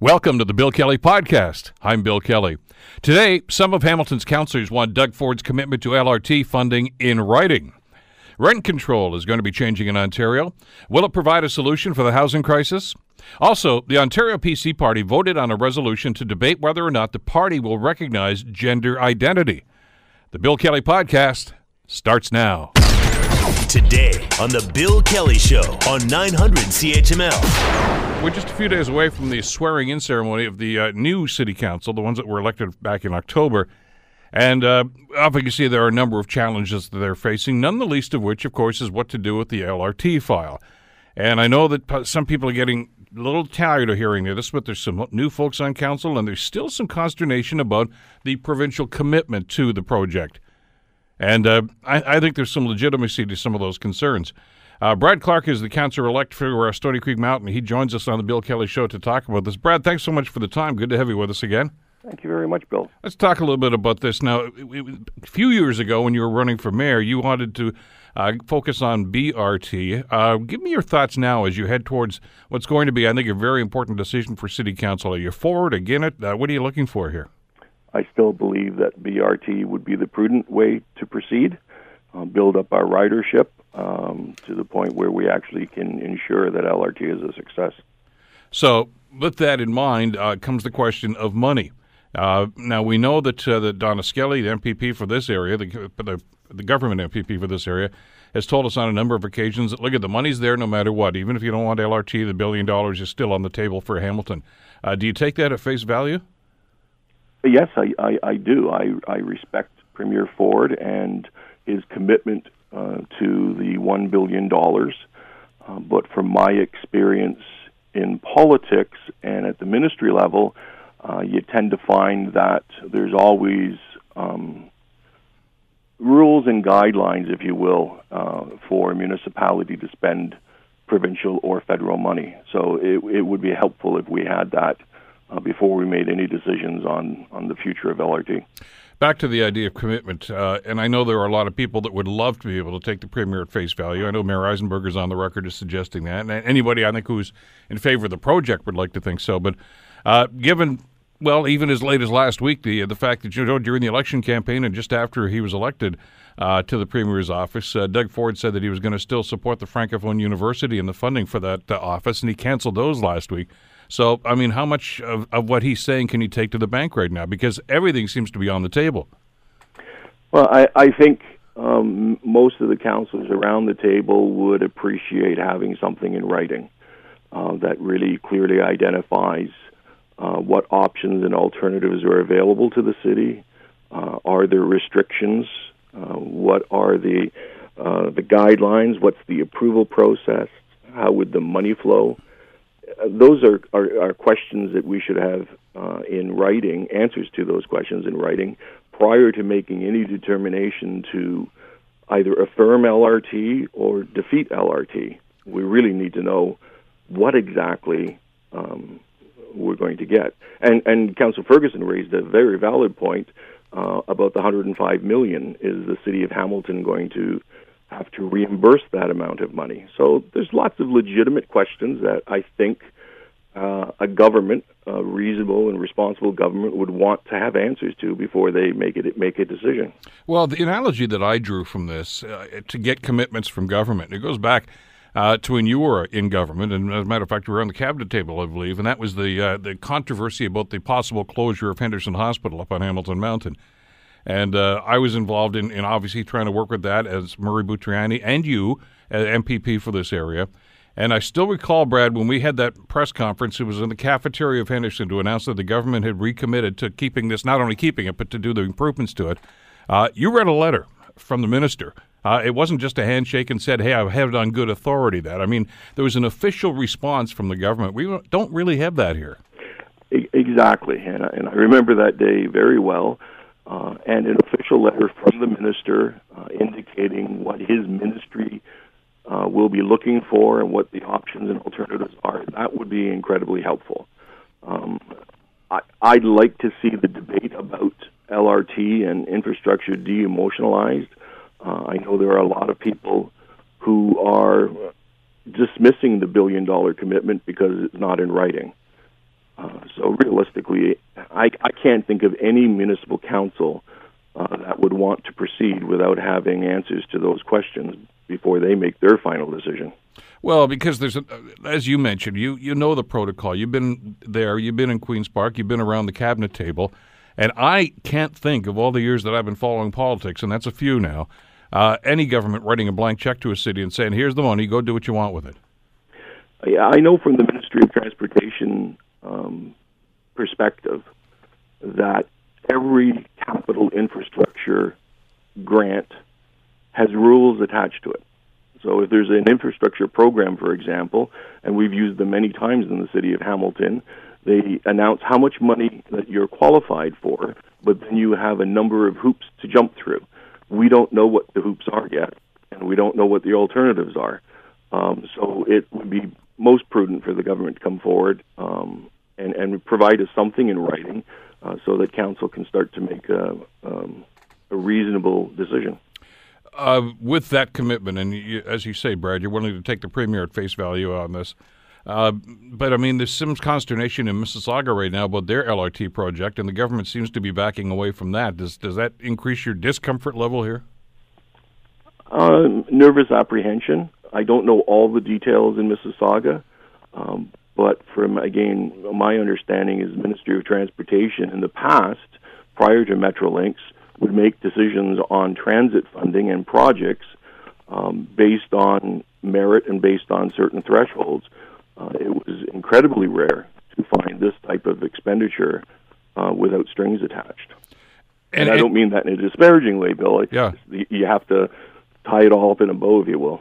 Welcome to the Bill Kelly Podcast. I'm Bill Kelly. Today, some of Hamilton's councillors want Doug Ford's commitment to LRT funding in writing. Rent control is going to be changing in Ontario. Will it provide a solution for the housing crisis? Also, the Ontario PC Party voted on a resolution to debate whether or not the party will recognize gender identity. The Bill Kelly Podcast starts now. Today on The Bill Kelly Show on 900 CHML. We're just a few days away from the swearing in ceremony of the uh, new city council, the ones that were elected back in October. And uh, obviously, there are a number of challenges that they're facing, none the least of which, of course, is what to do with the LRT file. And I know that some people are getting a little tired of hearing this, but there's some new folks on council, and there's still some consternation about the provincial commitment to the project. And uh, I, I, think there's some legitimacy to some of those concerns. Uh, Brad Clark is the councillor elect for uh, Stoney Creek Mountain. He joins us on the Bill Kelly Show to talk about this. Brad, thanks so much for the time. Good to have you with us again. Thank you very much, Bill. Let's talk a little bit about this. Now, a few years ago, when you were running for mayor, you wanted to uh, focus on BRT. Uh, give me your thoughts now as you head towards what's going to be, I think, a very important decision for City Council. Are you forward, against it? Uh, what are you looking for here? I still believe that BRT would be the prudent way to proceed, uh, build up our ridership um, to the point where we actually can ensure that LRT is a success. So, with that in mind, uh, comes the question of money. Uh, now we know that uh, that Donna Skelly, the MPP for this area, the, the, the government MPP for this area, has told us on a number of occasions that look at the money's there no matter what. Even if you don't want LRT, the billion dollars is still on the table for Hamilton. Uh, do you take that at face value? Yes, I, I, I do. I, I respect Premier Ford and his commitment uh, to the $1 billion. Uh, but from my experience in politics and at the ministry level, uh, you tend to find that there's always um, rules and guidelines, if you will, uh, for a municipality to spend provincial or federal money. So it, it would be helpful if we had that uh, before we made any decisions on, on the future of LRT. Back to the idea of commitment, uh, and I know there are a lot of people that would love to be able to take the premier at face value. I know Mayor Eisenberger is on the record as suggesting that, and anybody I think who's in favor of the project would like to think so. But uh, given, well, even as late as last week, the the fact that you know during the election campaign and just after he was elected uh, to the premier's office, uh, Doug Ford said that he was going to still support the Francophone University and the funding for that uh, office, and he canceled those last week. So, I mean, how much of, of what he's saying can he take to the bank right now? Because everything seems to be on the table. Well, I, I think um, most of the councillors around the table would appreciate having something in writing uh, that really clearly identifies uh, what options and alternatives are available to the city. Uh, are there restrictions? Uh, what are the uh, the guidelines? What's the approval process? How would the money flow? Those are, are, are, questions that we should have uh, in writing, answers to those questions in writing, prior to making any determination to either affirm LRT or defeat LRT. We really need to know what exactly um, we're going to get. And, and Council Ferguson raised a very valid point uh, about the 105 million. Is the city of Hamilton going to have to reimburse that amount of money. So there's lots of legitimate questions that I think uh, a government, a reasonable and responsible government, would want to have answers to before they make it make a decision. Well, the analogy that I drew from this uh, to get commitments from government it goes back. Uh, to when you were in government, and as a matter of fact, you were on the cabinet table, I believe, and that was the uh, the controversy about the possible closure of Henderson Hospital up on Hamilton Mountain. And uh, I was involved in, in, obviously trying to work with that as Murray Butriani and you, as MPP for this area. And I still recall, Brad, when we had that press conference, it was in the cafeteria of Henderson to announce that the government had recommitted to keeping this, not only keeping it, but to do the improvements to it. Uh, you read a letter from the minister. Uh, it wasn't just a handshake and said, hey, I have it on good authority that. I mean, there was an official response from the government. We don't really have that here. Exactly. And, and I remember that day very well uh, and an official letter from the minister uh, indicating what his ministry uh, will be looking for and what the options and alternatives are. That would be incredibly helpful. Um, I, I'd like to see the debate about LRT and infrastructure de-emotionalized. Uh, I know there are a lot of people who are dismissing the billion dollar commitment because it's not in writing. Uh, so realistically, I, I can't think of any municipal council uh, that would want to proceed without having answers to those questions before they make their final decision. Well, because there's, a, as you mentioned, you you know the protocol. You've been there. You've been in Queens Park. You've been around the cabinet table, and I can't think of all the years that I've been following politics, and that's a few now. Uh, any government writing a blank check to a city and saying, "Here's the money. Go do what you want with it." Yeah, I know from the Ministry of Transportation um, perspective that every capital infrastructure grant has rules attached to it. So if there's an infrastructure program, for example, and we've used them many times in the city of Hamilton, they announce how much money that you're qualified for, but then you have a number of hoops to jump through. We don't know what the hoops are yet, and we don't know what the alternatives are. Um, so it would be most prudent for the government to come forward um, and, and provide us something in writing uh, so that council can start to make a, um, a reasonable decision. Uh, with that commitment, and you, as you say, Brad, you're willing to take the premier at face value on this. Uh, but I mean, there's some consternation in Mississauga right now about their LRT project, and the government seems to be backing away from that. Does does that increase your discomfort level here? Uh, nervous apprehension. I don't know all the details in Mississauga, um, but from again, my understanding is the Ministry of Transportation in the past, prior to Metrolinx, would make decisions on transit funding and projects um, based on merit and based on certain thresholds. Uh, it was incredibly rare to find this type of expenditure uh, without strings attached. And, and I don't mean that in a disparaging way, Bill. yeah. You have to tie it all up in a bow, if you will.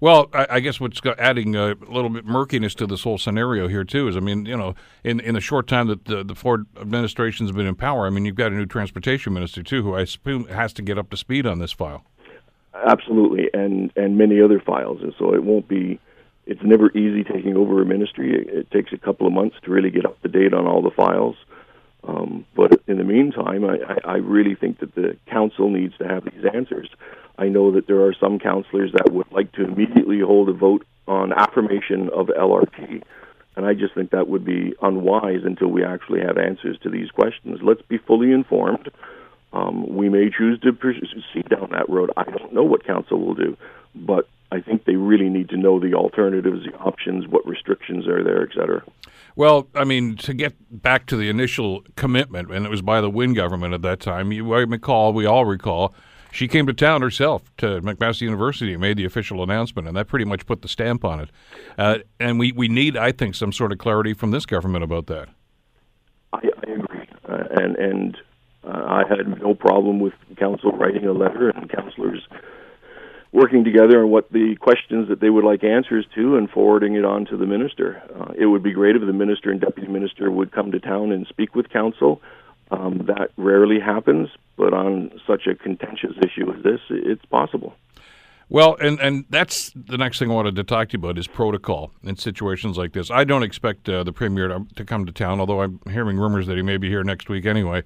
Well, I, I guess what's adding a little bit murkiness to this whole scenario here too is, I mean, you know, in in the short time that the, the Ford administration has been in power, I mean, you've got a new transportation minister too, who I assume has to get up to speed on this file. Absolutely, and and many other files, and so it won't be. It's never easy taking over a ministry. It, it takes a couple of months to really get up to date on all the files. Um, but in the meantime, I, I, I really think that the council needs to have these answers. I know that there are some councillors that would like to immediately hold a vote on affirmation of LRT. And I just think that would be unwise until we actually have answers to these questions. Let's be fully informed. Um, we may choose to proceed down that road. I don't know what council will do, but I think they really need to know the alternatives, the options, what restrictions are there, et cetera. Well, I mean, to get back to the initial commitment, and it was by the Wynne government at that time, you recall, we all recall, she came to town herself to McMaster University and made the official announcement, and that pretty much put the stamp on it. Uh, and we, we need, I think, some sort of clarity from this government about that. I, I agree. Uh, and and uh, I had no problem with council writing a letter and councillors working together on what the questions that they would like answers to and forwarding it on to the minister. Uh, it would be great if the minister and deputy minister would come to town and speak with council. Um, that rarely happens, but on such a contentious issue as this, it's possible. Well, and, and that's the next thing I wanted to talk to you about is protocol in situations like this. I don't expect uh, the premier to, to, come to town, although I'm hearing rumors that he may be here next week anyway.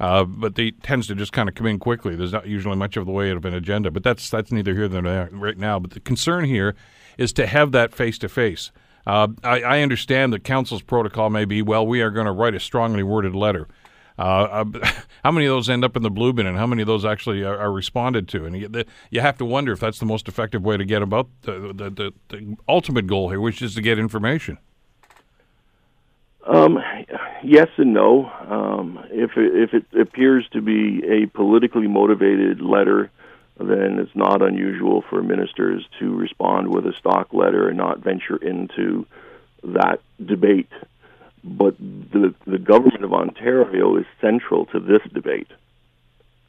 Uh, but he tends to just kind of come in quickly. There's not usually much of the way of an agenda, but that's that's neither here nor there right now. But the concern here is to have that face to face. I understand that council's protocol may be, well, we are going to write a strongly worded letter. Uh, uh, how many of those end up in the blue bin, and how many of those actually are, are responded to? And you, you, have to wonder if that's the most effective way to get about the, the, the, the ultimate goal here, which is to get information. Um, yes and no. Um, if it, if it appears to be a politically motivated letter, then it's not unusual for ministers to respond with a stock letter and not venture into that debate. But the the government of Ontario is central to this debate.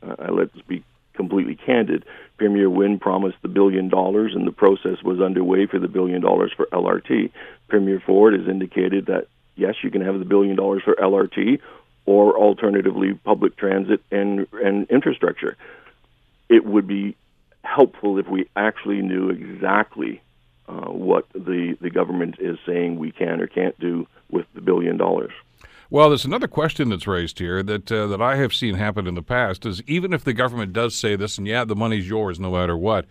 Uh, let's be completely candid. Premier Wynne promised the billion dollars, and the process was underway for the billion dollars for LRT. Premier Ford has indicated that yes, you can have the billion dollars for LRT, or alternatively public transit and and infrastructure. It would be helpful if we actually knew exactly uh, what the the government is saying we can or can't do with the billion dollars. Well, there's another question that's raised here that uh, that I have seen happen in the past. Is even if the government does say this, and yeah, the money's yours no matter what,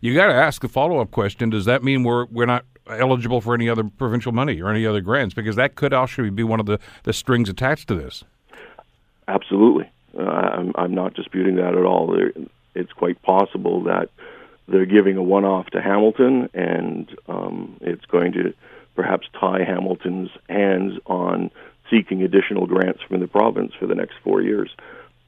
you got to ask the follow up question: Does that mean we're we're not eligible for any other provincial money or any other grants? Because that could actually be one of the, the strings attached to this. Absolutely, uh, I'm I'm not disputing that at all. It's quite possible that they're giving a one off to Hamilton, and um, it's going to perhaps tie Hamilton's hands on seeking additional grants from the province for the next four years.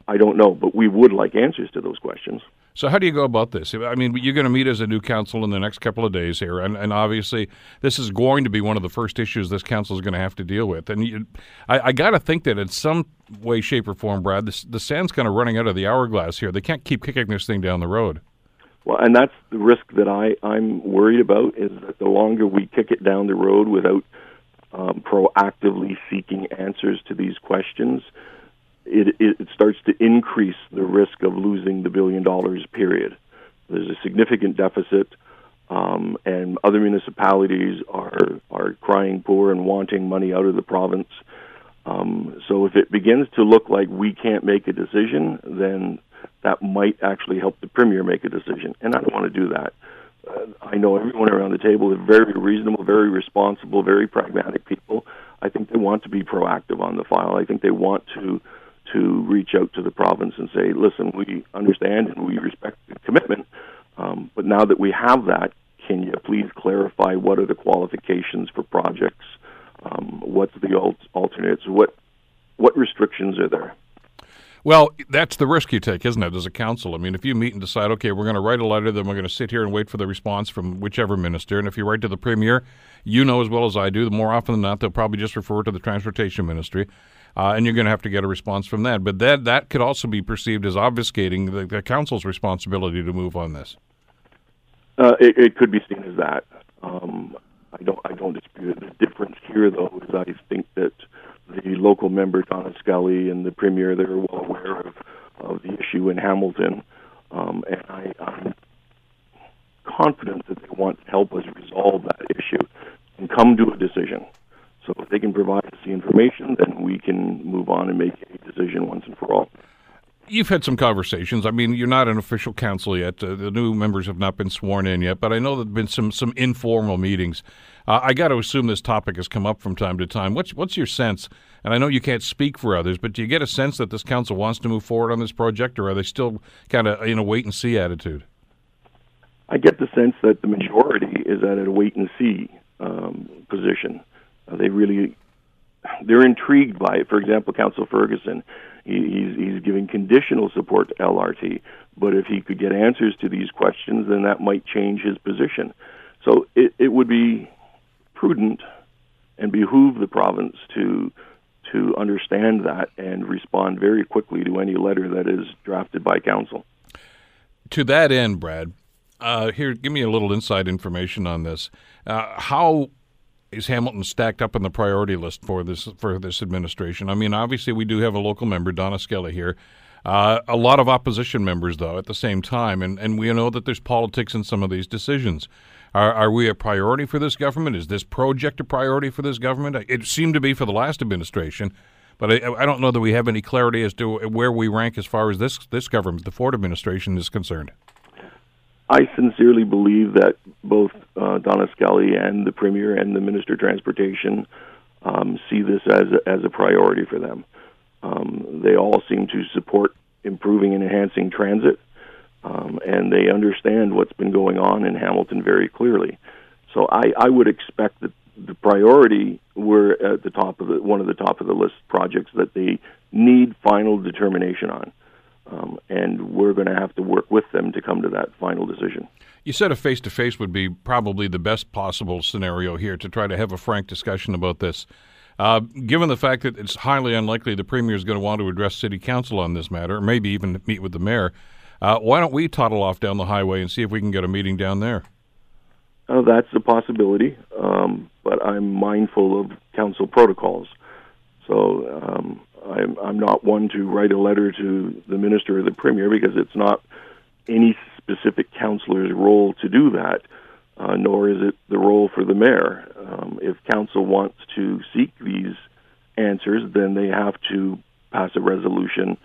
I don't know, but we would like answers to those questions. So, how do you go about this? I mean, you're going to meet as a new council in the next couple of days here, and, and obviously, this is going to be one of the first issues this council is going to have to deal with. And you, I, I got to think that in some way, shape, or form, Brad, this, the sand's kind of running out of the hourglass here. They can't keep kicking this thing down the road. Well, and that's the risk that I, I'm worried about is that the longer we kick it down the road without um, proactively seeking answers to these questions, it, it starts to increase the risk of losing the billion dollars. Period. There's a significant deficit, um, and other municipalities are are crying poor and wanting money out of the province. Um, so if it begins to look like we can't make a decision, then that might actually help the premier make a decision. And I don't want to do that. Uh, I know everyone around the table is very reasonable, very responsible, very pragmatic people. I think they want to be proactive on the file. I think they want to to reach out to the province and say, listen, we understand and we respect the commitment, um, but now that we have that, can you please clarify what are the qualifications for projects? Um, what's the alt- alternates? What what restrictions are there? Well, that's the risk you take, isn't it, as a council? I mean, if you meet and decide, okay, we're going to write a letter, then we're going to sit here and wait for the response from whichever minister, and if you write to the premier, you know as well as I do, more often than not, they'll probably just refer to the transportation ministry. Uh, and you're going to have to get a response from that. But that that could also be perceived as obfuscating the, the council's responsibility to move on this. Uh, it, it, could be seen as that. Um, I don't I don't dispute it. The difference here, though, is I think that the local member Donna Skelly and the premier they're well aware of of the issue in Hamilton, um, and I, I'm confident that they want to help us resolve that issue and come to a decision. So if they can provide us the information, then we can move on and make a decision once and for all. You've had some conversations. I mean, you're not an official council yet. Uh, the new members have not been sworn in yet, but I know there've been some some informal meetings. Uh, I got to assume this topic has come up from time to time. What's what's your sense? And I know you can't speak for others, but do you get a sense that this council wants to move forward on this project, or are they still kind of in a wait and see attitude? I get the sense that the majority is at a wait and see um, position. Uh, they really they're intrigued by it. For example, Council Ferguson, he, he's he's giving conditional support to LRT, but if he could get answers to these questions, then that might change his position. So it, it would be prudent and behoove the province to to understand that and respond very quickly to any letter that is drafted by council. To that end, Brad, uh, here, give me a little inside information on this. Uh, how is Hamilton stacked up on the priority list for this for this administration? I mean, obviously we do have a local member, Donna Skelly here. Uh, a lot of opposition members, though, at the same time, and, and we know that there's politics in some of these decisions. Are, are we a priority for this government? Is this project a priority for this government? It seemed to be for the last administration, but I, I don't know that we have any clarity as to where we rank as far as this this government, the Ford administration, is concerned. I sincerely believe that both uh, Donna Skelly and the Premier and the Minister of Transportation um, see this as a, as a priority for them. Um, they all seem to support improving and enhancing transit, um, and they understand what's been going on in Hamilton very clearly. So I, I would expect that the priority were at the top of the one of the top of the list projects that they need final determination on. Um, and we're going to have to work with them to come to that final decision. You said a face to face would be probably the best possible scenario here to try to have a frank discussion about this. Uh, given the fact that it's highly unlikely the premier is going to want to address city council on this matter, or maybe even meet with the mayor, uh, why don't we toddle off down the highway and see if we can get a meeting down there? Uh, that's a possibility, um, but I'm mindful of council protocols. So um, I'm, I'm not one to write a letter to the minister or the premier because it's not any specific councillor's role to do that, uh, nor is it the role for the mayor. Um, if council wants to seek these answers, then they have to pass a resolution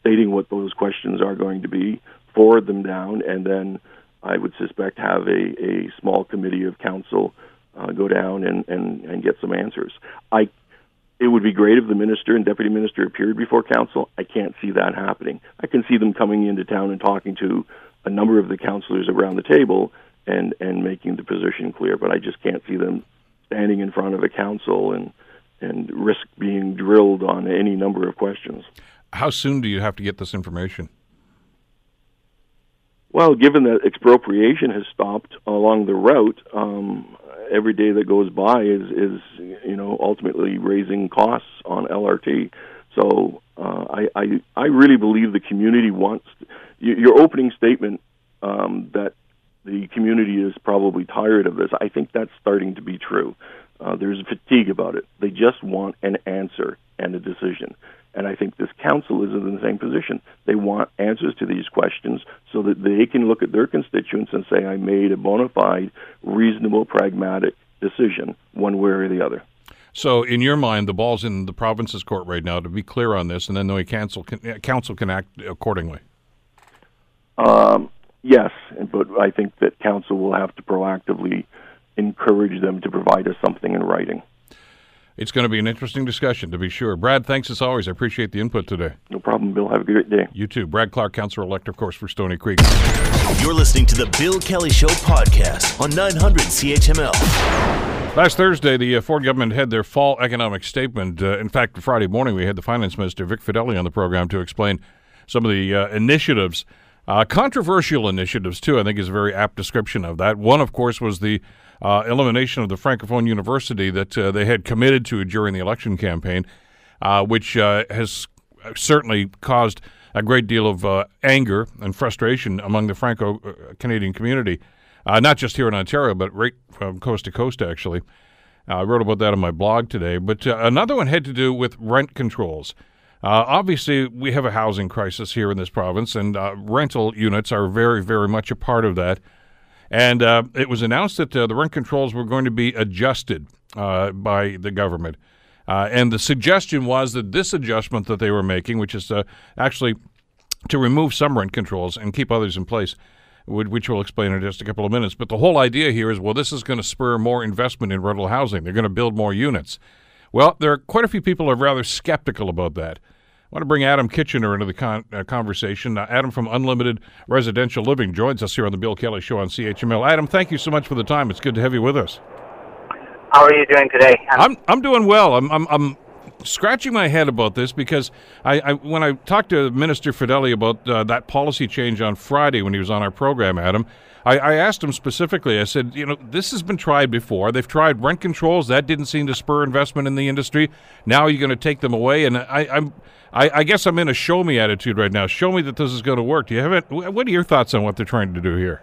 stating what those questions are going to be, forward them down, and then I would suspect have a, a small committee of council uh, go down and, and, and get some answers. I it would be great if the minister and deputy minister appeared before council. I can't see that happening. I can see them coming into town and talking to a number of the councillors around the table and and making the position clear. But I just can't see them standing in front of a council and and risk being drilled on any number of questions. How soon do you have to get this information? Well, given that expropriation has stopped along the route, um, every day that goes by is is you know ultimately raising costs on LRT. So uh, I, I I really believe the community wants your opening statement um, that the community is probably tired of this. I think that's starting to be true. Uh, there's a fatigue about it. They just want an answer and a decision. And I think this council is in the same position. They want answers to these questions so that they can look at their constituents and say, I made a bona fide, reasonable, pragmatic decision, one way or the other. So, in your mind, the ball's in the province's court right now to be clear on this, and then the council can, council can act accordingly. Um, yes, but I think that council will have to proactively encourage them to provide us something in writing. It's going to be an interesting discussion, to be sure. Brad, thanks as always. I appreciate the input today. No problem, Bill. Have a great day. You too. Brad Clark, Councillor Elect, of course, for Stoney Creek. You're listening to the Bill Kelly Show podcast on 900 CHML. Last Thursday, the uh, Ford government had their fall economic statement. Uh, in fact, Friday morning, we had the Finance Minister, Vic Fedeli, on the program to explain some of the uh, initiatives uh, controversial initiatives, too, I think is a very apt description of that. One, of course, was the uh, elimination of the Francophone University that uh, they had committed to during the election campaign, uh, which uh, has certainly caused a great deal of uh, anger and frustration among the Franco Canadian community, not just here in Ontario, but right from coast to coast, actually. I wrote about that on my blog today. But another one had to do with rent controls. Uh, obviously, we have a housing crisis here in this province, and uh, rental units are very, very much a part of that. And uh, it was announced that uh, the rent controls were going to be adjusted uh, by the government. Uh, and the suggestion was that this adjustment that they were making, which is actually to remove some rent controls and keep others in place, which we'll explain in just a couple of minutes. But the whole idea here is well, this is going to spur more investment in rental housing. They're going to build more units. Well, there are quite a few people who are rather skeptical about that. I want to bring Adam Kitchener into the con- uh, conversation. Uh, Adam from Unlimited Residential Living joins us here on the Bill Kelly Show on CHML. Adam, thank you so much for the time. It's good to have you with us. How are you doing today? I'm I'm doing well. I'm I'm, I'm scratching my head about this because I, I when I talked to Minister Fedeli about uh, that policy change on Friday when he was on our program, Adam, I, I, asked him specifically. I said, you know, this has been tried before. They've tried rent controls. That didn't seem to spur investment in the industry. Now you're going to take them away, and I, I'm. I, I guess I'm in a show me attitude right now. Show me that this is going to work. Do you have it? What are your thoughts on what they're trying to do here?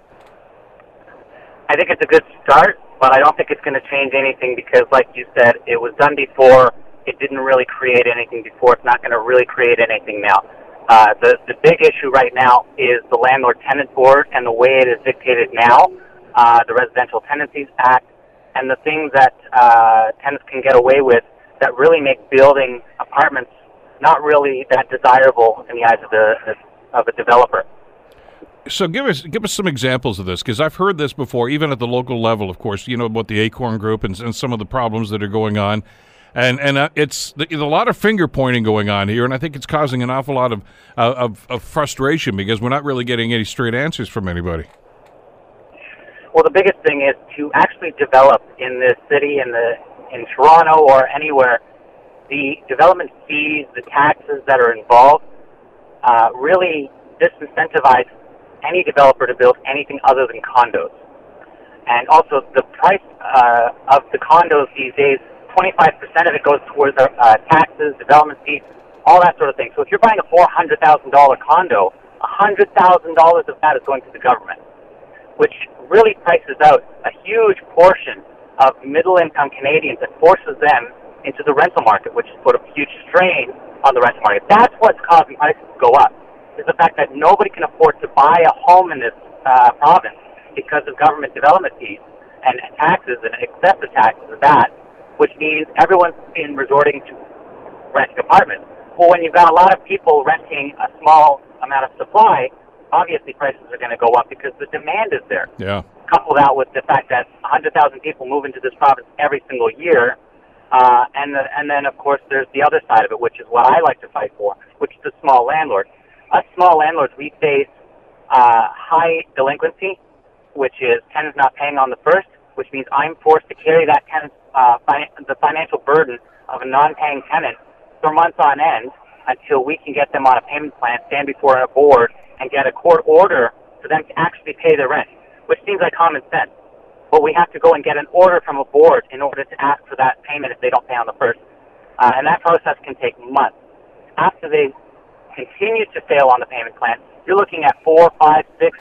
I think it's a good start, but I don't think it's going to change anything because, like you said, it was done before it didn't really create anything before. It's not going to really create anything now. Uh, the the big issue right now is the landlord tenant board and the way it is dictated now, uh, the Residential Tenancies Act, and the things that uh, tenants can get away with that really make building apartments not really that desirable in the eyes of the of a developer. So give us give us some examples of this because I've heard this before, even at the local level. Of course, you know about the Acorn Group and, and some of the problems that are going on and and uh, it's there's a lot of finger pointing going on here, and I think it's causing an awful lot of, uh, of, of frustration because we're not really getting any straight answers from anybody. Well, the biggest thing is to actually develop in this city, in the in Toronto or anywhere, the development fees, the taxes that are involved, uh, really disincentivize any developer to build anything other than condos. And also, the price uh, of the condos these days 25% of it goes towards uh, taxes, development fees, all that sort of thing. So if you're buying a $400,000 condo, $100,000 of that is going to the government, which really prices out a huge portion of middle income Canadians and forces them into the rental market, which has put a huge strain on the rental market. That's what's causing prices to go up, is the fact that nobody can afford to buy a home in this uh, province because of government development fees and taxes and excessive taxes of that which means everyone's been resorting to renting apartments. Well, when you've got a lot of people renting a small amount of supply, obviously prices are going to go up because the demand is there. Yeah. Couple that with the fact that 100,000 people move into this province every single year, uh, and the, and then of course there's the other side of it, which is what I like to fight for, which is the small landlord. Us small landlords, we face uh, high delinquency, which is tenants not paying on the first, which means I'm forced to carry that tenant uh, the financial burden of a non-paying tenant for months on end until we can get them on a payment plan, stand before a board, and get a court order for them to actually pay their rent, which seems like common sense. But we have to go and get an order from a board in order to ask for that payment if they don't pay on the first. Uh, and that process can take months. After they continue to fail on the payment plan, you're looking at four, five, six.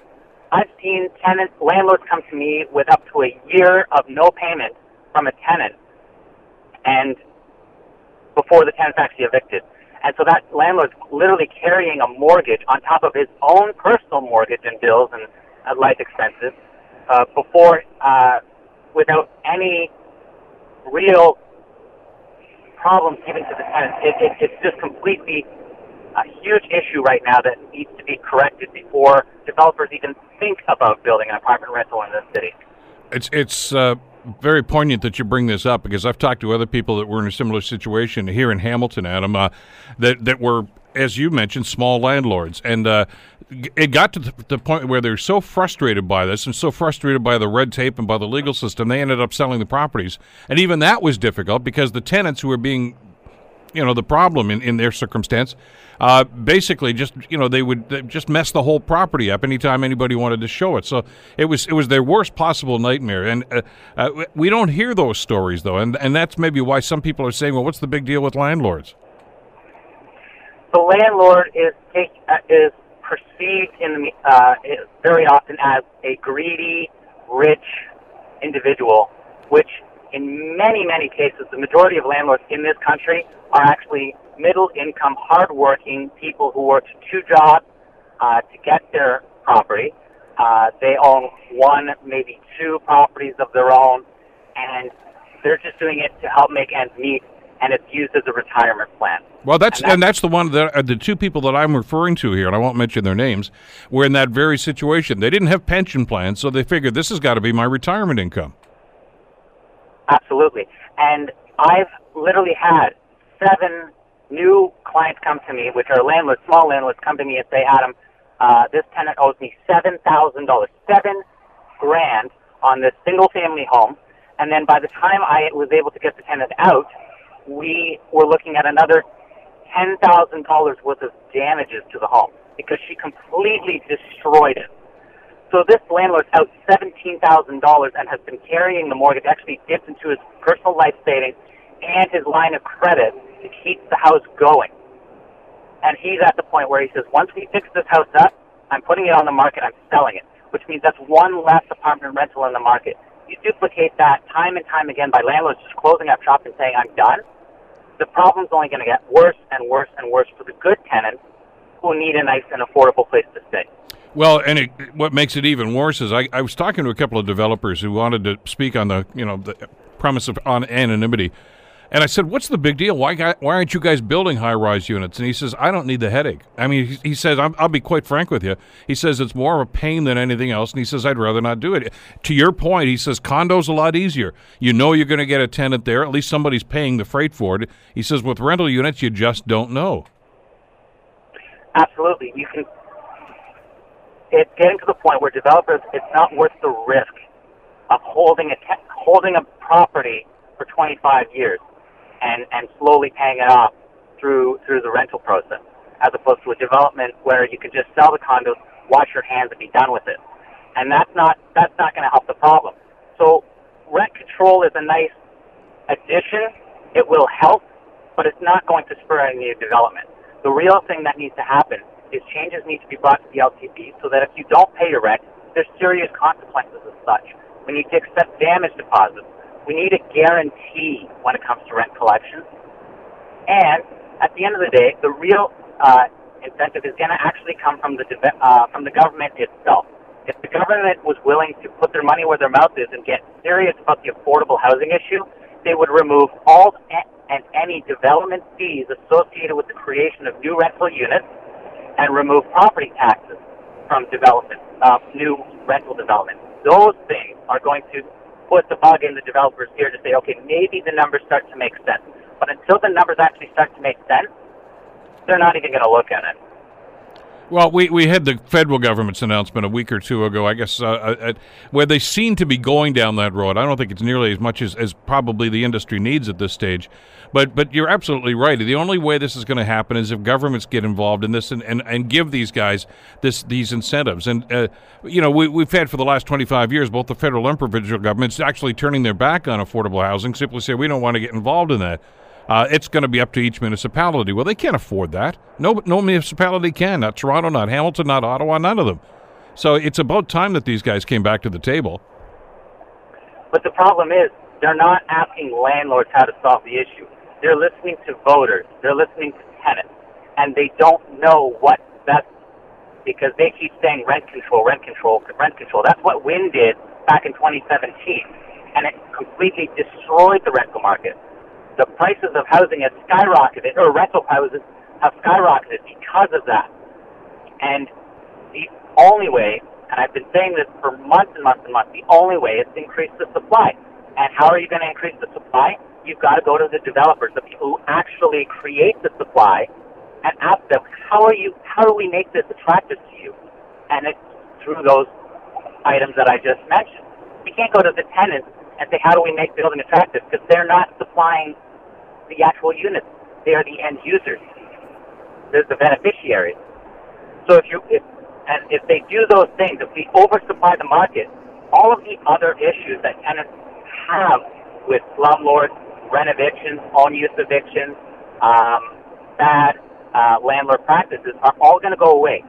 I've seen tenants, landlords come to me with up to a year of no payment from a tenant, and before the tenant's actually evicted. And so that landlord's literally carrying a mortgage on top of his own personal mortgage and bills and uh, life expenses uh, before, uh, without any real problems given to the tenant. It, it, it's just completely a huge issue right now that needs to be corrected before developers even think about building an apartment rental in this city. It's it's uh, very poignant that you bring this up because I've talked to other people that were in a similar situation here in Hamilton, Adam, uh, that that were, as you mentioned, small landlords, and uh, it got to the point where they're so frustrated by this and so frustrated by the red tape and by the legal system, they ended up selling the properties, and even that was difficult because the tenants who were being you know the problem in, in their circumstance uh, basically just you know they would just mess the whole property up anytime anybody wanted to show it. So it was it was their worst possible nightmare. And uh, uh, we don't hear those stories though. And and that's maybe why some people are saying well what's the big deal with landlords? The landlord is take, uh, is perceived in uh, very often as a greedy rich individual which in many, many cases, the majority of landlords in this country are actually middle income, hardworking people who worked two jobs uh, to get their property. Uh, they own one, maybe two properties of their own, and they're just doing it to help make ends meet, and it's used as a retirement plan. Well, that's and that's, and that's the one that uh, the two people that I'm referring to here, and I won't mention their names, were in that very situation. They didn't have pension plans, so they figured this has got to be my retirement income. Absolutely. And I've literally had seven new clients come to me, which are landlords, small landlords, come to me and say, Adam, uh, this tenant owes me seven thousand dollars, seven grand on this single family home. And then by the time I was able to get the tenant out, we were looking at another ten thousand dollars worth of damages to the home because she completely destroyed it. So this landlord's out seventeen thousand dollars and has been carrying the mortgage, actually dipped into his personal life savings and his line of credit to keep the house going. And he's at the point where he says, once we fix this house up, I'm putting it on the market, I'm selling it, which means that's one less apartment rental in the market. You duplicate that time and time again by landlords just closing up shop and saying, I'm done. The problem's only going to get worse and worse and worse for the good tenants who need a nice and affordable place to stay. Well, and it, what makes it even worse is I, I was talking to a couple of developers who wanted to speak on the you know the premise of on anonymity, and I said, "What's the big deal? Why why aren't you guys building high rise units?" And he says, "I don't need the headache. I mean, he, he says i will be quite frank with you. He says it's more of a pain than anything else, and he says I'd rather not do it. To your point, he says condos a lot easier. You know you're going to get a tenant there. At least somebody's paying the freight for it. He says with rental units, you just don't know." Absolutely, you can it's getting to the point where developers, it's not worth the risk of holding a te- holding a property for 25 years and and slowly paying it off through through the rental process, as opposed to a development where you can just sell the condos, wash your hands, and be done with it. And that's not that's not going to help the problem. So rent control is a nice addition. It will help, but it's not going to spur any new development. The real thing that needs to happen is changes need to be brought to the LTB so that if you don't pay your rent, there's serious consequences as such. We need to accept damage deposits. We need a guarantee when it comes to rent collections. And at the end of the day, the real uh, incentive is going to actually come from the uh, from the government itself. If the government was willing to put their money where their mouth is and get serious about the affordable housing issue, they would remove all and any development fees associated with the creation of new rental units and remove property taxes. from development, uh, new rental development. Those things are going to put the bug in the developer's ear to say, okay, maybe the numbers start to make sense. But until the numbers actually start to make sense, they're not even going to look at it. Well, we, we had the federal government's announcement a week or two ago, I guess, uh, uh, where they seem to be going down that road. I don't think it's nearly as much as, as probably the industry needs at this stage. But but you're absolutely right. The only way this is going to happen is if governments get involved in this and, and, and give these guys this these incentives. And, uh, you know, we, we've had for the last 25 years both the federal and provincial governments actually turning their back on affordable housing, simply say we don't want to get involved in that. Uh, it's going to be up to each municipality. Well, they can't afford that. No, no municipality can. Not Toronto, not Hamilton, not Ottawa, none of them. So it's about time that these guys came back to the table. But the problem is, they're not asking landlords how to solve the issue. They're listening to voters. They're listening to tenants, and they don't know what best because they keep saying rent control, rent control, rent control. That's what Wynne did back in 2017, and it completely destroyed the rental market the prices of housing have skyrocketed, or rental houses have skyrocketed because of that. And the only way, and I've been saying this for months and months and months, the only way is to increase the supply. And how are you going to increase the supply? You've got to go to the developers, the people who actually create the supply, and ask them, how are you? How do we make this attractive to you? And it's through those items that I just mentioned. We can't go to the tenants and say, how do we make building attractive? Because they're not supplying the actual units. They are the end users. They're the beneficiaries. So if you if and if they do those things, if we oversupply the market, all of the other issues that tenants have with slumlords, rent evictions, own use evictions, um, bad uh, landlord practices are all going to go away.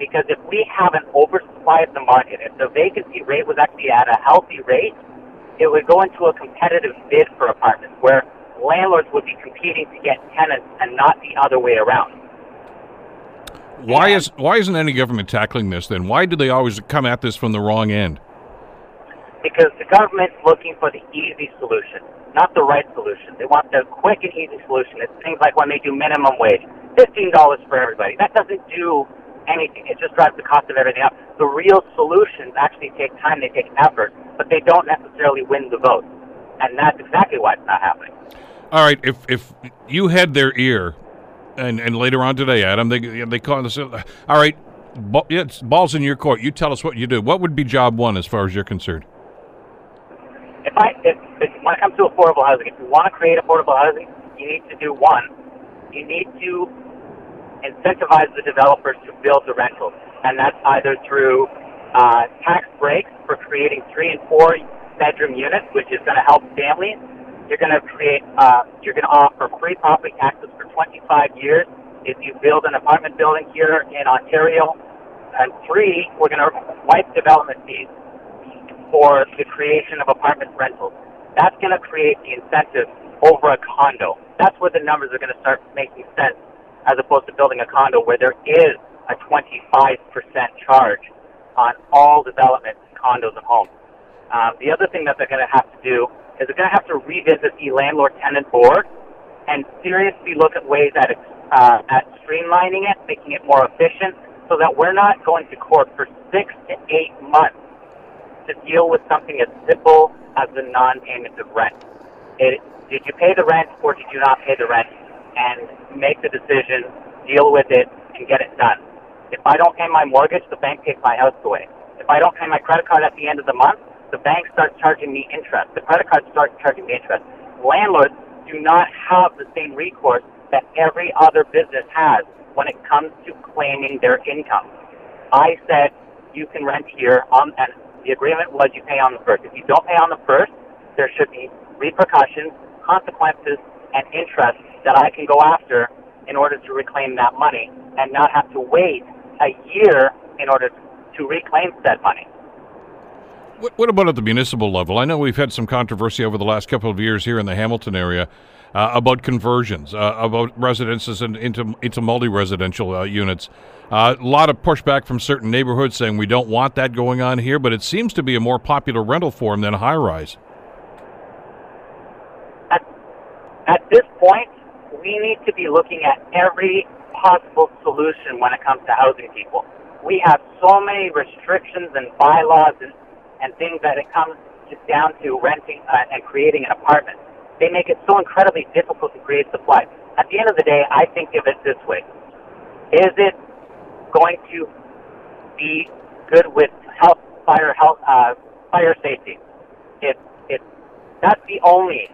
Because if we have an oversupply of the market, if the vacancy rate was actually at a healthy rate, it would go into a competitive bid for apartments where landlords would be competing to get tenants and not the other way around. Why is why isn't any government tackling this then? Why do they always come at this from the wrong end? Because the government's looking for the easy solution, not the right solution. They want the quick and easy solution. It's things like when they do minimum wage, fifteen dollars for everybody. That doesn't do anything. It just drives the cost of everything up. The real solutions actually take time, they take effort, but they don't necessarily win the vote. And that's exactly why it's not happening. All right, if if you had their ear, and and later on today, Adam, they they call us. All right, ball, yeah, balls in your court. You tell us what you do. What would be job one as far as you're concerned? If I if, if when it comes to affordable housing, if you want to create affordable housing, you need to do one. You need to incentivize the developers to build the rentals, and that's either through uh, tax breaks for creating three and four bedroom units, which is going to help families you're going to create, uh, you're going to offer free property taxes for 25 years if you build an apartment building here in Ontario. And three, we're going to wipe development fees for the creation of apartment rentals. That's going to create the incentive over a condo. That's where the numbers are going to start making sense as opposed to building a condo where there is a 25% charge on all development, condos, and homes. Um, the other thing that they're going to have to do is they're going to have to revisit the landlord-tenant board and seriously look at ways at uh, at streamlining it, making it more efficient, so that we're not going to court for six to eight months to deal with something as simple as the non-payment of rent. It, did you pay the rent or did you not pay the rent? And make the decision, deal with it, and get it done. If I don't pay my mortgage, the bank takes my house away. If I don't pay my credit card at the end of the month, the bank starts charging me interest. The credit card starts charging me interest. Landlords do not have the same recourse that every other business has when it comes to claiming their income. I said you can rent here on, and the agreement was you pay on the first. If you don't pay on the first, there should be repercussions, consequences, and interest that I can go after in order to reclaim that money and not have to wait a year in order to reclaim said money. What, about at the municipal level? I know we've had some controversy over the last couple of years here in the Hamilton area uh, about conversions, uh, about residences and into into multi-residential uh, units. A lot of pushback from certain neighborhoods saying we don't want that going on here, but it seems to be a more popular rental form than high-rise. At, at this point, we need to be looking at every possible solution when it comes to housing people. we have so many restrictions and bylaws and, and things that it comes just down to renting uh, and creating an apartment. They make it so incredibly difficult to create supply. At the end of the day, I think of it this way: Is it going to be good with health, fire, health, uh, fire safety? It, it, that's the only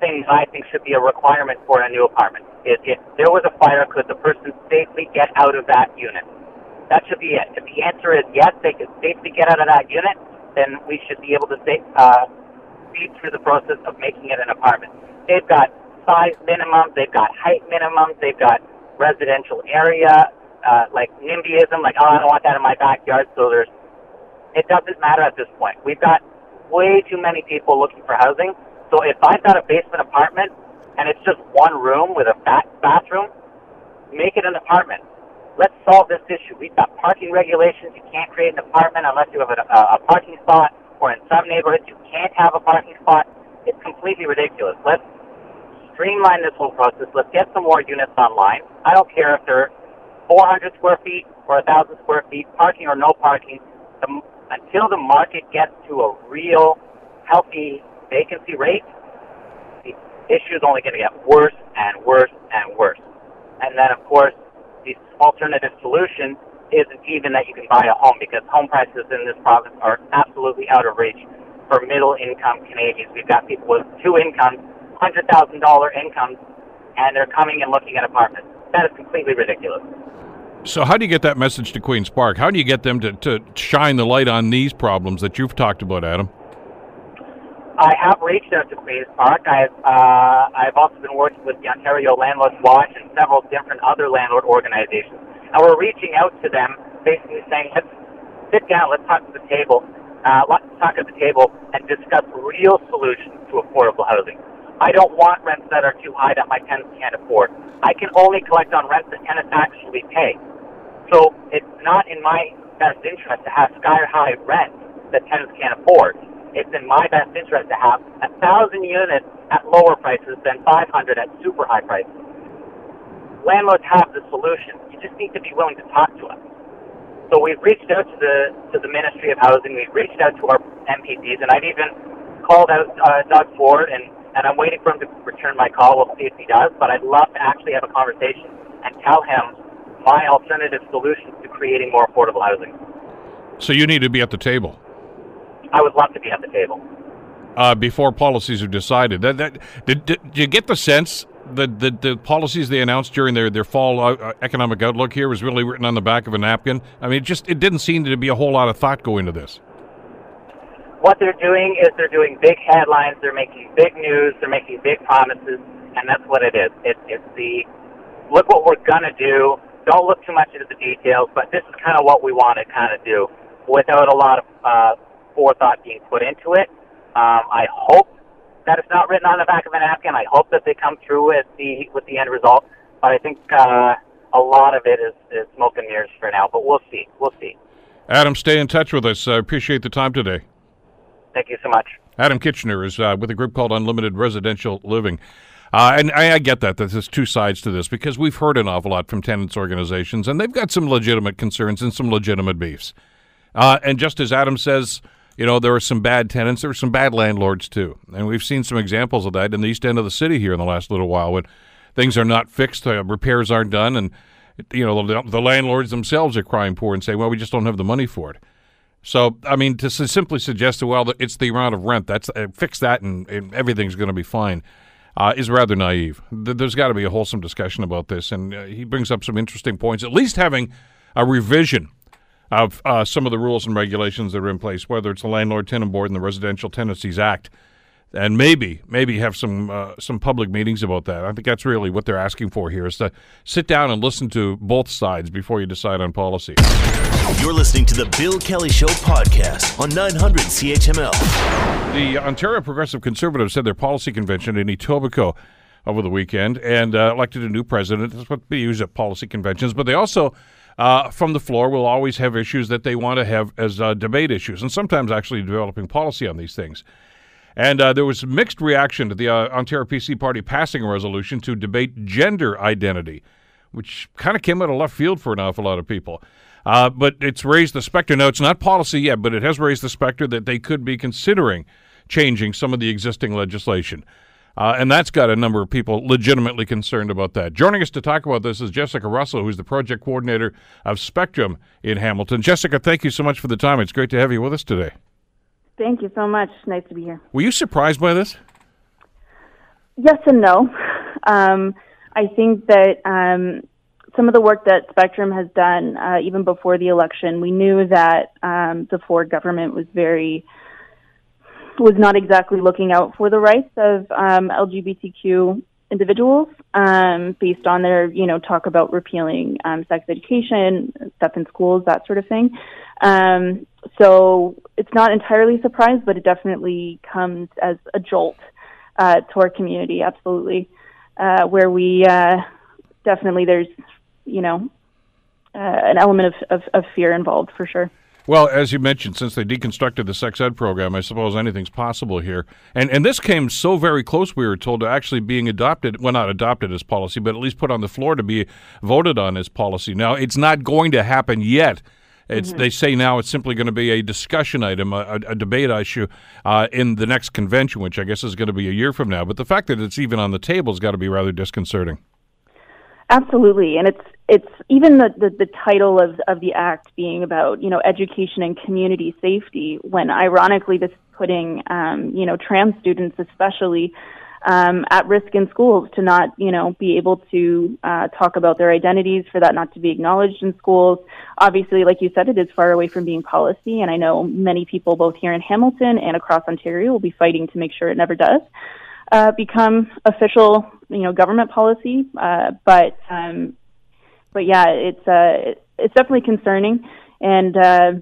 thing I think should be a requirement for a new apartment. If, if there was a fire, could the person safely get out of that unit? That should be it. If the answer is yes, they could safely get out of that unit, then we should be able to say, uh, speed through the process of making it an apartment. They've got size minimums, they've got height minimums, they've got residential area, uh, like NIMBYism, like, oh, I don't want that in my backyard. So there's, it doesn't matter at this point. We've got way too many people looking for housing. So if I've got a basement apartment and it's just one room with a bath bathroom, make it an apartment. Let's solve this issue. We've got parking regulations. You can't create an apartment unless you have a, a, a parking spot, or in some neighborhoods you can't have a parking spot. It's completely ridiculous. Let's streamline this whole process. Let's get some more units online. I don't care if they're 400 square feet or 1,000 square feet, parking or no parking. The, until the market gets to a real healthy vacancy rate, the issue is only going to get worse and worse and worse. And then, of course, the alternative solution isn't even that you can buy a home because home prices in this province are absolutely out of reach for middle income Canadians. We've got people with two incomes, $100,000 incomes, and they're coming and looking at apartments. That is completely ridiculous. So, how do you get that message to Queen's Park? How do you get them to, to shine the light on these problems that you've talked about, Adam? I have reached out to Queen's Park. I've uh, I've also been working with the Ontario Landlord Watch and several different other landlord organizations, and we're reaching out to them, basically saying, let's sit down, let's talk to the table, uh, let's talk at the table and discuss real solutions to affordable housing. I don't want rents that are too high that my tenants can't afford. I can only collect on rents that tenants actually pay. So it's not in my best interest to have sky high rents that tenants can't afford it's in my best interest to have a thousand units at lower prices than 500 at super high prices. Landlords have the solution. You just need to be willing to talk to us. So we've reached out to the to the Ministry of Housing. We've reached out to our MPPs, and I've even called out uh, Doug Ford, and, and I'm waiting for him to return my call. We'll see if he does. But I'd love to actually have a conversation and tell him my alternative solutions to creating more affordable housing. So you need to be at the table. I would love to be at the table. Uh, before policies are decided, that, that did, did, you get the sense that the, the policies they announced during their, their fall uh, economic outlook here was really written on the back of a napkin? I mean, it just it didn't seem to be a whole lot of thought going into this. What they're doing is they're doing big headlines, they're making big news, they're making big promises, and that's what it is. It, it's the look what we're gonna do. Don't look too much into the details, but this is kind of what we want to kind of do, without a lot of uh, forethought being put into it. Um, I hope that it's not written on the back of a napkin. I hope that they come through with the with the end result. But I think uh, a lot of it is, is smoke and mirrors for now. But we'll see. We'll see. Adam, stay in touch with us. I appreciate the time today. Thank you so much. Adam Kitchener is uh, with a group called Unlimited Residential Living. Uh, and I, I, get that, that there's two sides to this because we've heard an awful lot from tenants organizations, and they've got some legitimate concerns and some legitimate beefs. Uh, and just as Adam says, you know, there were some bad tenants, there were some bad landlords too. And we've seen some examples of that in the east end of the city here in the last little while when things are not fixed, uh, repairs aren't done, and, you know, the, the, landlords themselves are crying poor and say, well, we just don't have the money for it. So, I mean, to simply suggest well, it's the amount of rent, that's uh, fix that and, and everything's going to be fine. Uh, is rather naive. There's got to be a wholesome discussion about this, and uh, he brings up some interesting points. At least having a revision of uh, some of the rules and regulations that are in place, whether it's the Landlord Tenant Board and the Residential Tenancies Act, and maybe maybe have some uh, some public meetings about that. I think that's really what they're asking for here is to sit down and listen to both sides before you decide on policy. You're listening to the Bill Kelly Show podcast on 900 CHML. The Ontario Progressive Conservatives had their policy convention in Etobicoke over the weekend and uh, elected a new president. That's what they use at policy conventions, but they also uh, from the floor will always have issues that they want to have as uh, debate issues, and sometimes actually developing policy on these things. And uh, there was mixed reaction to the uh, Ontario PC Party passing a resolution to debate gender identity, which kind of came out of left field for an awful lot of people. Uh, but it's raised the specter. Now, it's not policy yet, but it has raised the specter that they could be considering changing some of the existing legislation. Uh, and that's got a number of people legitimately concerned about that. Joining us to talk about this is Jyssika Russell, who's the project coordinator of Speqtrum in Hamilton. Jyssika, thank you so much for the time. It's great to have you with us today. Thank you so much. Nice to be here. Were you surprised by this? Yes and no. Um, I think that um, some of the work that Speqtrum has done, uh, even before the election, we knew that um, the Ford government was very was not exactly looking out for the rights of um, LGBTQ individuals um, based on their, you know, talk about repealing um, sex education, stuff in schools, that sort of thing. Um, so it's not entirely surprised, but it definitely comes as a jolt uh, to our community, absolutely, uh, where we uh, definitely there's, you know, uh, an element of, of, of fear involved for sure. Well, as you mentioned, since they deconstructed the sex ed program, I suppose anything's possible here. And and this came so very close, we were told, to actually being adopted. Well, not adopted as policy, but at least put on the floor to be voted on as policy. Now, it's not going to happen yet. It's, mm-hmm. They say now it's simply going to be a discussion item, a, a debate issue uh, in the next convention, which I guess is going to be a year from now. But the fact that it's even on the table has got to be rather disconcerting. Absolutely, and it's it's even the, the, the title of of the act being about you know education and community safety. When ironically, this is putting um, you know trans students especially um, at risk in schools to not you know be able to uh, talk about their identities, for that not to be acknowledged in schools. Obviously, like you said, it is far away from being policy, and I know many people both here in Hamilton and across Ontario will be fighting to make sure it never does uh, become official, you know, government policy. Uh, but um, but yeah, it's uh, it's definitely concerning, and uh,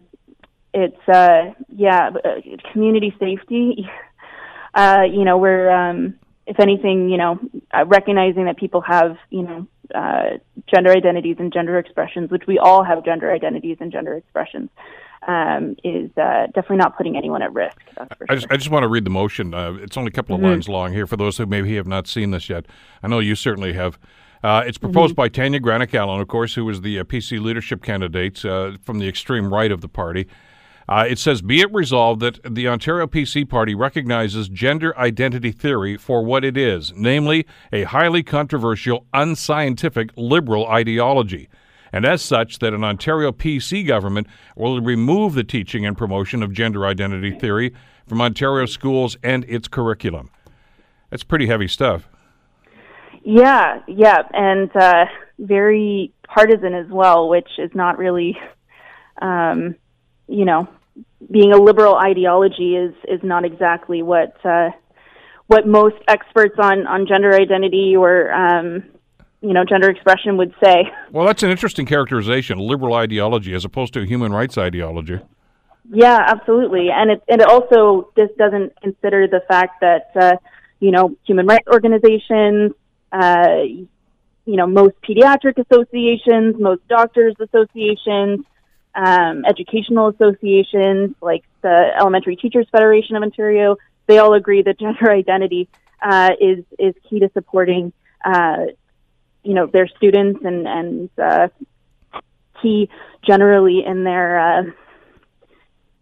it's uh, yeah, uh, community safety. Uh, you know, we're um, if anything, you know, uh, recognizing that people have you know uh, gender identities and gender expressions, which we all have gender identities and gender expressions um, is uh, definitely not putting anyone at risk. I, sure. just, I, just, want to read the motion. Uh, it's only a couple of mm-hmm. lines long here for those who maybe have not seen this yet. I know you certainly have. Uh, it's proposed mm-hmm. by Tanya Granic Allen, of course, who was the uh, PC leadership candidate uh, from the extreme right of the party. Uh, it says, Be it resolved that the Ontario PC Party recognizes gender identity theory for what it is, namely a highly controversial, unscientific liberal ideology and as such, that an Ontario PC government will remove the teaching and promotion of gender identity theory from Ontario schools and its curriculum. That's pretty heavy stuff. Yeah, yeah, and uh, very partisan as well, which is not really, um, you know, being a liberal ideology is is not exactly what uh, what most experts on on gender identity or um, you know gender expression would say. Well, that's an interesting characterization: liberal ideology as opposed to a human rights ideology. Yeah, absolutely, and it and it also this doesn't consider the fact that uh, you know human rights organizations, uh, you know most pediatric associations, most doctors associations, um, educational associations like the Elementary Teachers Federation of Ontario, they all agree that gender identity uh, is is key to supporting uh, you know their students and and uh, key generally in their uh,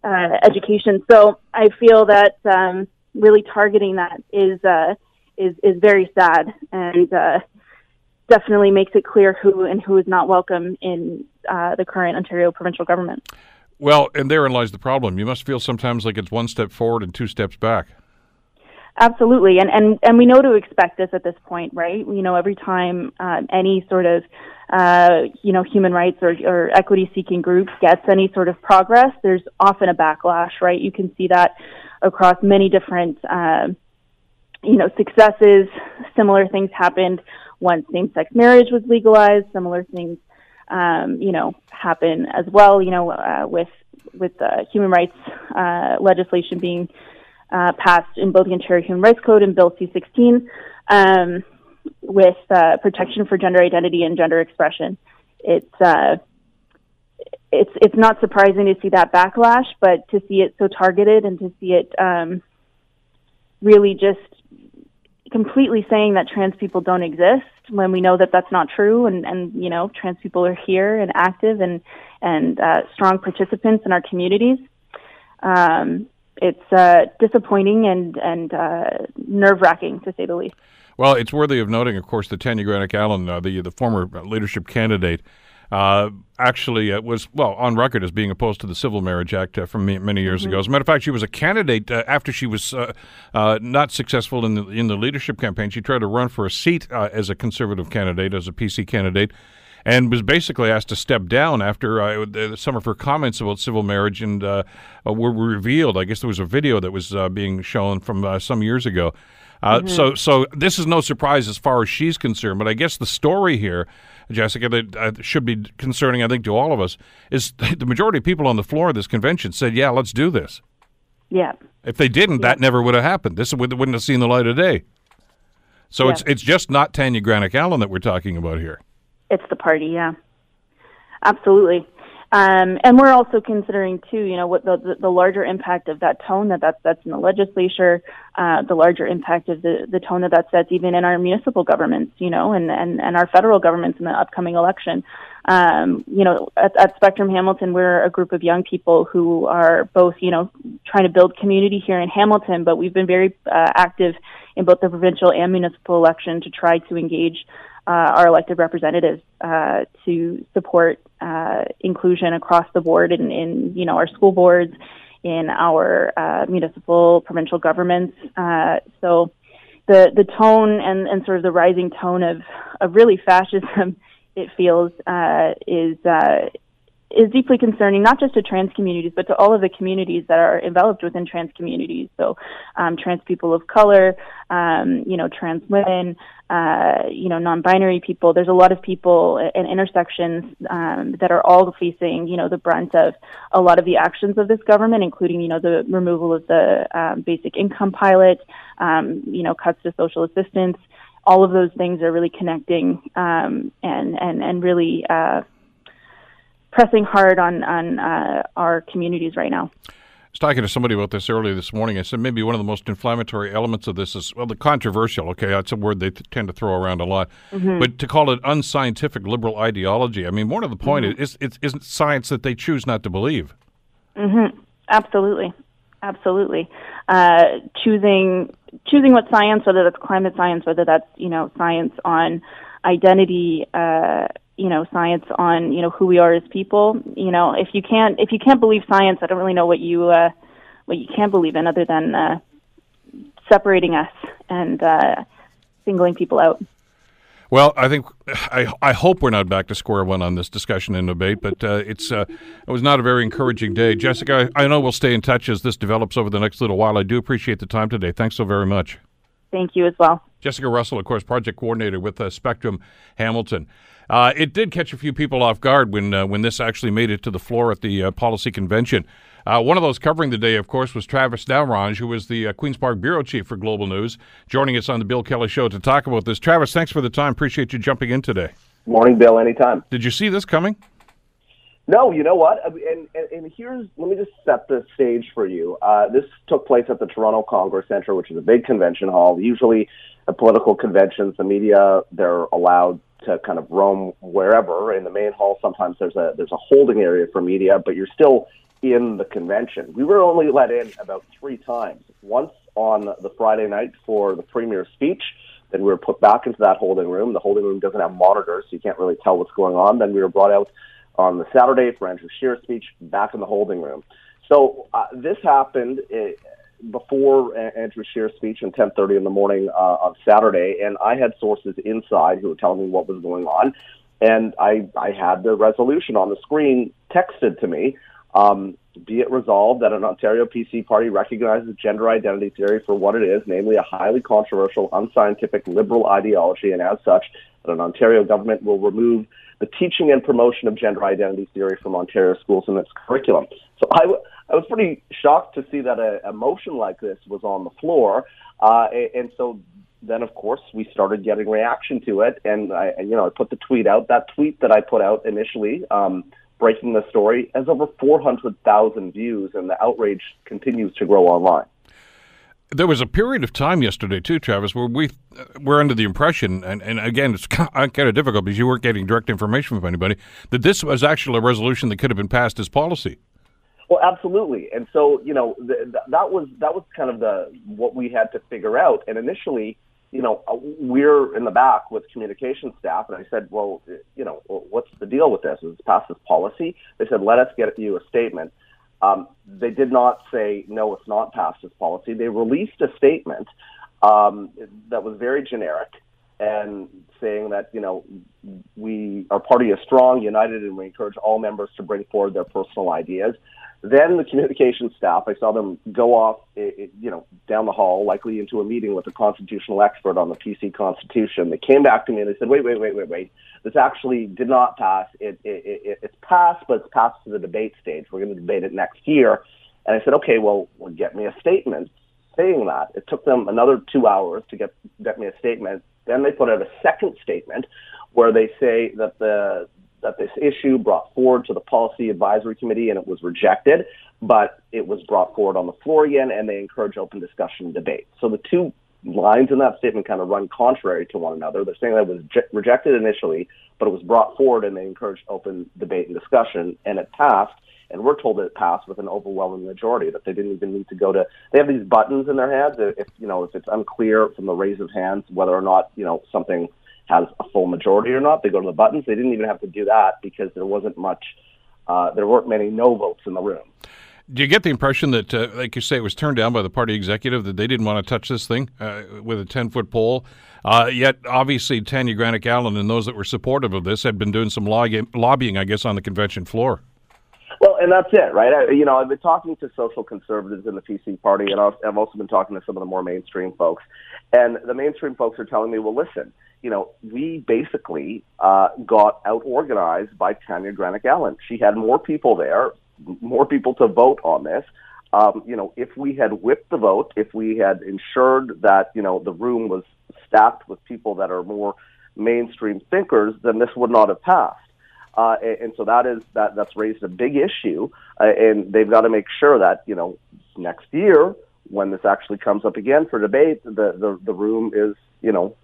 uh, education. So I feel that um, really targeting that is uh, is is very sad and uh, definitely makes it clear who and who is not welcome in uh, the current Ontario provincial government. Well, and therein lies the problem. You must feel sometimes like it's one step forward and two steps back. Absolutely, and and and we know to expect this at this point, right? You know, every time uh, any sort of uh, you know human rights or, or equity seeking group gets any sort of progress, there's often a backlash, right? You can see that across many different uh, you know successes. Similar things happened once same sex marriage was legalized. Similar things, um, you know, happen as well. You know, uh, with with uh, human rights uh, legislation being uh, passed in both the Ontario Human Rights Code and Bill C-16 um, with uh, protection for gender identity and gender expression. It's uh, it's it's not surprising to see that backlash, but to see it so targeted and to see it um, really just completely saying that trans people don't exist when we know that that's not true and and you know trans people are here and active and and uh, strong participants in our communities. Um, it's uh, disappointing and and uh, nerve wracking to say the least. Well, it's worthy of noting, of course, that Tanya Granic Allen, uh, the the former leadership candidate, uh, actually uh, was well on record as being opposed to the Civil Marriage Act uh, from many years mm-hmm. ago. As a matter of fact, she was a candidate uh, after she was uh, uh, not successful in the in the leadership campaign. She tried to run for a seat as a conservative candidate, as a PC candidate. And was basically asked to step down after some of her comments about civil marriage and were revealed. I guess there was a video that was being shown from some years ago uh, mm-hmm. So, so this is no surprise as far as she's concerned. But I guess the story here, Jyssika, that uh, should be concerning, I think, to all of us, is the majority of people on the floor of this convention said, "Yeah, let's do this." Yeah. If they didn't, yeah. that never would have happened. This would, wouldn't have seen the light of day. So yeah. it's it's just not Tanya Granic Allen that we're talking about here. It's the party, yeah. Absolutely. Um, and we're also considering too, you know, what the, the, larger impact of that tone that that's, that's in the legislature, uh, the larger impact of the, the tone that that sets even in our municipal governments, you know, and, and, and our federal governments in the upcoming election. Um, you know, at, at Speqtrum Hamilton, we're a group of young people who are both, you know, trying to build community here in Hamilton, but we've been very uh, active in both the provincial and municipal election to try to engage uh, our elected representatives uh, to support uh, inclusion across the board in, in, you know our school boards, in our uh, municipal provincial governments. Uh, so the the tone and, and sort of the rising tone of of really fascism, it feels, uh, is is deeply concerning, not just to trans communities, but to all of the communities that are enveloped within trans communities. So, um, trans people of color, um, you know, trans women, uh, you know, non-binary people. There's a lot of people and intersections um, that are all facing, you know, the brunt of a lot of the actions of this government, including, you know, the removal of the um, basic income pilot, um, you know, cuts to social assistance. All of those things are really connecting um, and and and really uh, pressing hard on on uh, our communities right now. I was talking to somebody about this earlier this morning. I said maybe one of the most inflammatory elements of this is well, the controversial. Okay, that's a word they t- tend to throw around a lot, mm-hmm. but to call it unscientific liberal ideology. I mean, more to the point mm-hmm. is it isn't science that they choose not to believe. Mm-hmm. Absolutely, absolutely. Uh, choosing choosing what science, whether that's climate science, whether that's you know science on identity. Uh, you know science on you know who we are as people you know if you can't if you can't believe science i don't really know what you uh what you can believe in other than uh separating us and uh singling people out well, I think I, I hope we're not back to square one on this discussion and debate, but uh, it's uh, it was not a very encouraging day. Jyssika, I, I know we'll stay in touch as this develops over the next little while. I do appreciate the time today. Thanks so very much. Thank you as well. Jyssika Russell, of course, project coordinator with uh, Speqtrum Hamilton. Uh, it did catch a few people off guard when uh, when this actually made it to the floor at the uh, policy convention. Uh, one of those covering the day, of course, was Travis Dhanraj, who was the uh, Queens Park bureau chief for Global News, joining us on the Bill Kelly Show to talk about this. Travis, thanks for the time. Appreciate you jumping in today. Morning, Bill. Anytime. Did you see this coming? No, you know what? And, and, and here's let me just set the stage for you. Uh, this took place at the Toronto Congress Center, which is a big convention hall. Usually, at political conventions, the media they're allowed to kind of roam wherever. In the main hall, sometimes there's a there's a holding area for media, but you're still in the convention. We were only let in about three times. Once on the Friday night for the premier speech. Then we were put back into that holding room. The holding room doesn't have monitors, so you can't really tell what's going on. Then we were brought out on the Saturday for Andrew Scheer's speech, back in the holding room. So uh, this happened before Andrew Scheer's speech at 10:30 in the morning uh, on Saturday, and I had sources inside who were telling me what was going on, and I I had the resolution on the screen texted to me. Um, be it resolved that an Ontario PC party recognizes gender identity theory for what it is, namely a highly controversial, unscientific, liberal ideology, and as such, that an Ontario government will remove the teaching and promotion of gender identity theory from Ontario schools and its curriculum. So I, w- I was pretty shocked to see that a, a motion like this was on the floor. Uh, and, so then, of course, we started getting reaction to it. And I, you know, I put the tweet out. That tweet that I put out initially, um, breaking the story, has over 400,000 views, and the outrage continues to grow online. There was a period of time yesterday too, Travis, where we uh, were under the impression, and, and again, it's kind of difficult because you weren't getting direct information from anybody, that this was actually a resolution that could have been passed as policy. Well, absolutely, and so you know th- that was that was kind of the what we had to figure out. And initially, you know, uh, we're in the back with communication staff, and I said, well, you know, what's the deal with this? Is passed as policy? They said, let us get you a statement. Um, they did not say no, it's not passed as policy. They released a statement um, that was very generic and saying that you know we our party is strong, united, and we encourage all members to bring forward their personal ideas. Then the communications staff, I saw them go off, you know, down the hall, likely into a meeting with a constitutional expert on the PC Constitution. They came back to me and they said, "Wait, wait, wait, wait, wait. This actually did not pass. It, it, it it's passed, but it's passed to the debate stage. We're going to debate it next year." And I said, "Okay, well, well, get me a statement saying that." It took them another two hours to get get me a statement. Then they put out a second statement where they say that the that this issue brought forward to the policy advisory committee and it was rejected, but it was brought forward on the floor again and they encourage open discussion and debate. So the two lines in that statement kind of run contrary to one another. They're saying that it was je- rejected initially, but it was brought forward and they encouraged open debate and discussion and it passed. And we're told that it passed with an overwhelming majority. That they didn't even need to go to. They have these buttons in their hands. If you know, if it's unclear from the raise of hands whether or not you know something has a full majority or not. They go to the buttons. They didn't even have to do that because there wasn't much, uh, there weren't many no votes in the room. Do you get the impression that, uh, like you say, it was turned down by the party executive that they didn't want to touch this thing uh, with a 10 foot pole? Uh, yet, obviously, Tanya Granic Allen and those that were supportive of this had been doing some lobbying, I guess, on the convention floor. Well, and that's it, right? I, you know, I've been talking to social conservatives in the PC party, and I've also been talking to some of the more mainstream folks. And the mainstream folks are telling me, well, listen, you know, we basically uh, got out organized by Tanya Granic Allen. She had more people there, more people to vote on this. Um, you know, if we had whipped the vote, if we had ensured that, you know, the room was stacked with people that are more mainstream thinkers, then this would not have passed. Uh, and, and so that is that that's raised a big issue, uh, and they've got to make sure that you know next year when this actually comes up again for debate, the the, the room is you know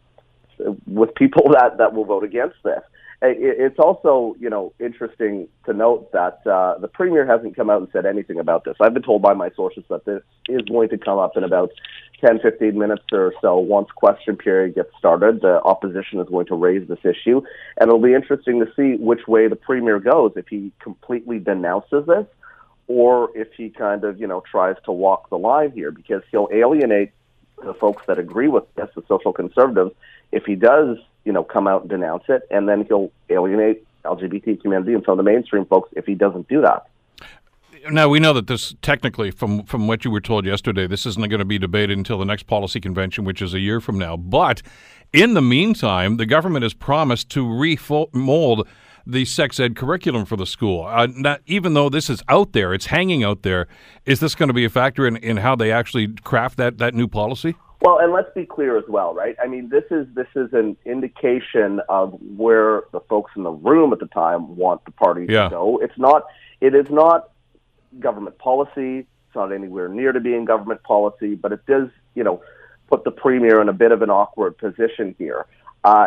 with people that, that will vote against this. It's also, you know, interesting to note that uh, the premier hasn't come out and said anything about this. I've been told by my sources that this is going to come up in about 10, 15 minutes or so once question period gets started. The opposition is going to raise this issue, and it'll be interesting to see which way the premier goes. If he completely denounces this, or if he kind of, you know, tries to walk the line here, because he'll alienate the folks that agree with this, the social conservatives, if he does, you know, come out and denounce it, and then he'll alienate LGBT community and some of the mainstream folks if he doesn't do that. Now we know that this technically, from from what you were told yesterday, this isn't going to be debated until the next policy convention, which is a year from now. But in the meantime, the government has promised to remold the sex ed curriculum for the school. Uh, not, even though this is out there, it's hanging out there. Is this going to be a factor in, in how they actually craft that, that new policy? Well, and let's be clear as well, right? I mean, this is this is an indication of where the folks in the room at the time want the party yeah. to go. It's not. It is not government policy. It's not anywhere near to being government policy, but it does, you know, put the premier in a bit of an awkward position here. Uh,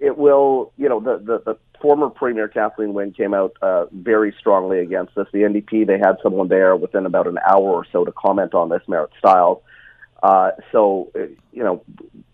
it will, you know, the, the, the former Premier Kathleen Wynne came out uh, very strongly against this. The NDP, they had someone there within about an hour or so to comment on this, Marit Stiles. Uh, so, uh, you know,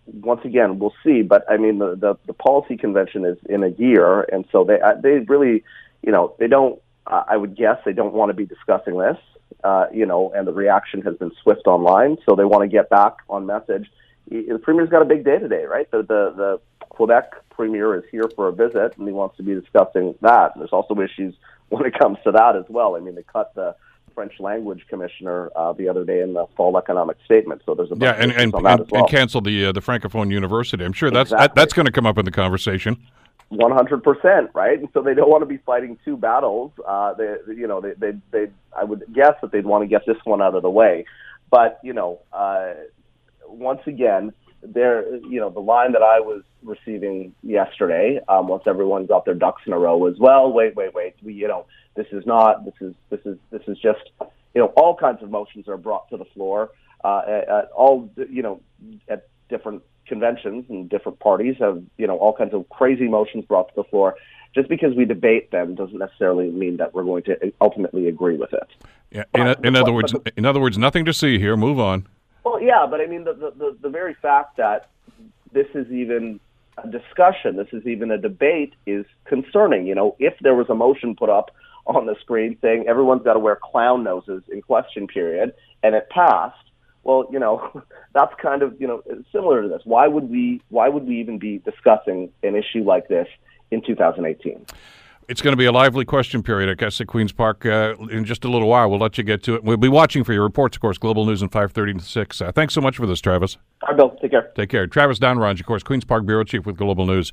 once again, we'll see. But I mean, the, the, the policy convention is in a year, and so they uh, they really, you know, they don't. I would guess they don't want to be discussing this, uh, you know, and the reaction has been swift online, so they want to get back on message. The premier's got a big day today, right? The the, the Quebec premier is here for a visit, and he wants to be discussing that. And there's also issues when it comes to that as well. I mean, they cut the French language commissioner uh, the other day in the fall economic statement. So there's a yeah, and and, and, well. and cancel the uh, the francophone university. I'm sure that's exactly. that, that's going to come up in the conversation. One hundred percent, right? And so they don't want to be fighting two battles. Uh, they, you know, they, they, they, I would guess that they'd want to get this one out of the way. But you know, uh, once again, there, you know, the line that I was receiving yesterday, um, once everyone got their ducks in a row, was, well, wait, wait, wait, we, you know, this is not, this is, this is, this is just, you know, all kinds of motions are brought to the floor. uh, at all, you know, at different conventions and different parties have, you know, all kinds of crazy motions brought to the floor. Just because we debate them doesn't necessarily mean that we're going to ultimately agree with it. Yeah. In, in other words, in other words, nothing to see here. Move on. Well, yeah, but I mean, the, the, the very fact that this is even a discussion, this is even a debate, is concerning. You know, if there was a motion put up on the screen saying everyone's got to wear clown noses in question period, and it passed, well, you know, that's kind of you know similar to this. Why would we? Why would we even be discussing an issue like this in 2018? It's going to be a lively question period, I guess, at Queen's Park uh, in just a little while. We'll let you get to it. We'll be watching for your reports, of course, Global News in 530 to 6. Uh, thanks so much for this, Travis. All right, Bill. Take care. Take care. Travis Dhanraj, of course, Queen's Park Bureau Chief with Global News.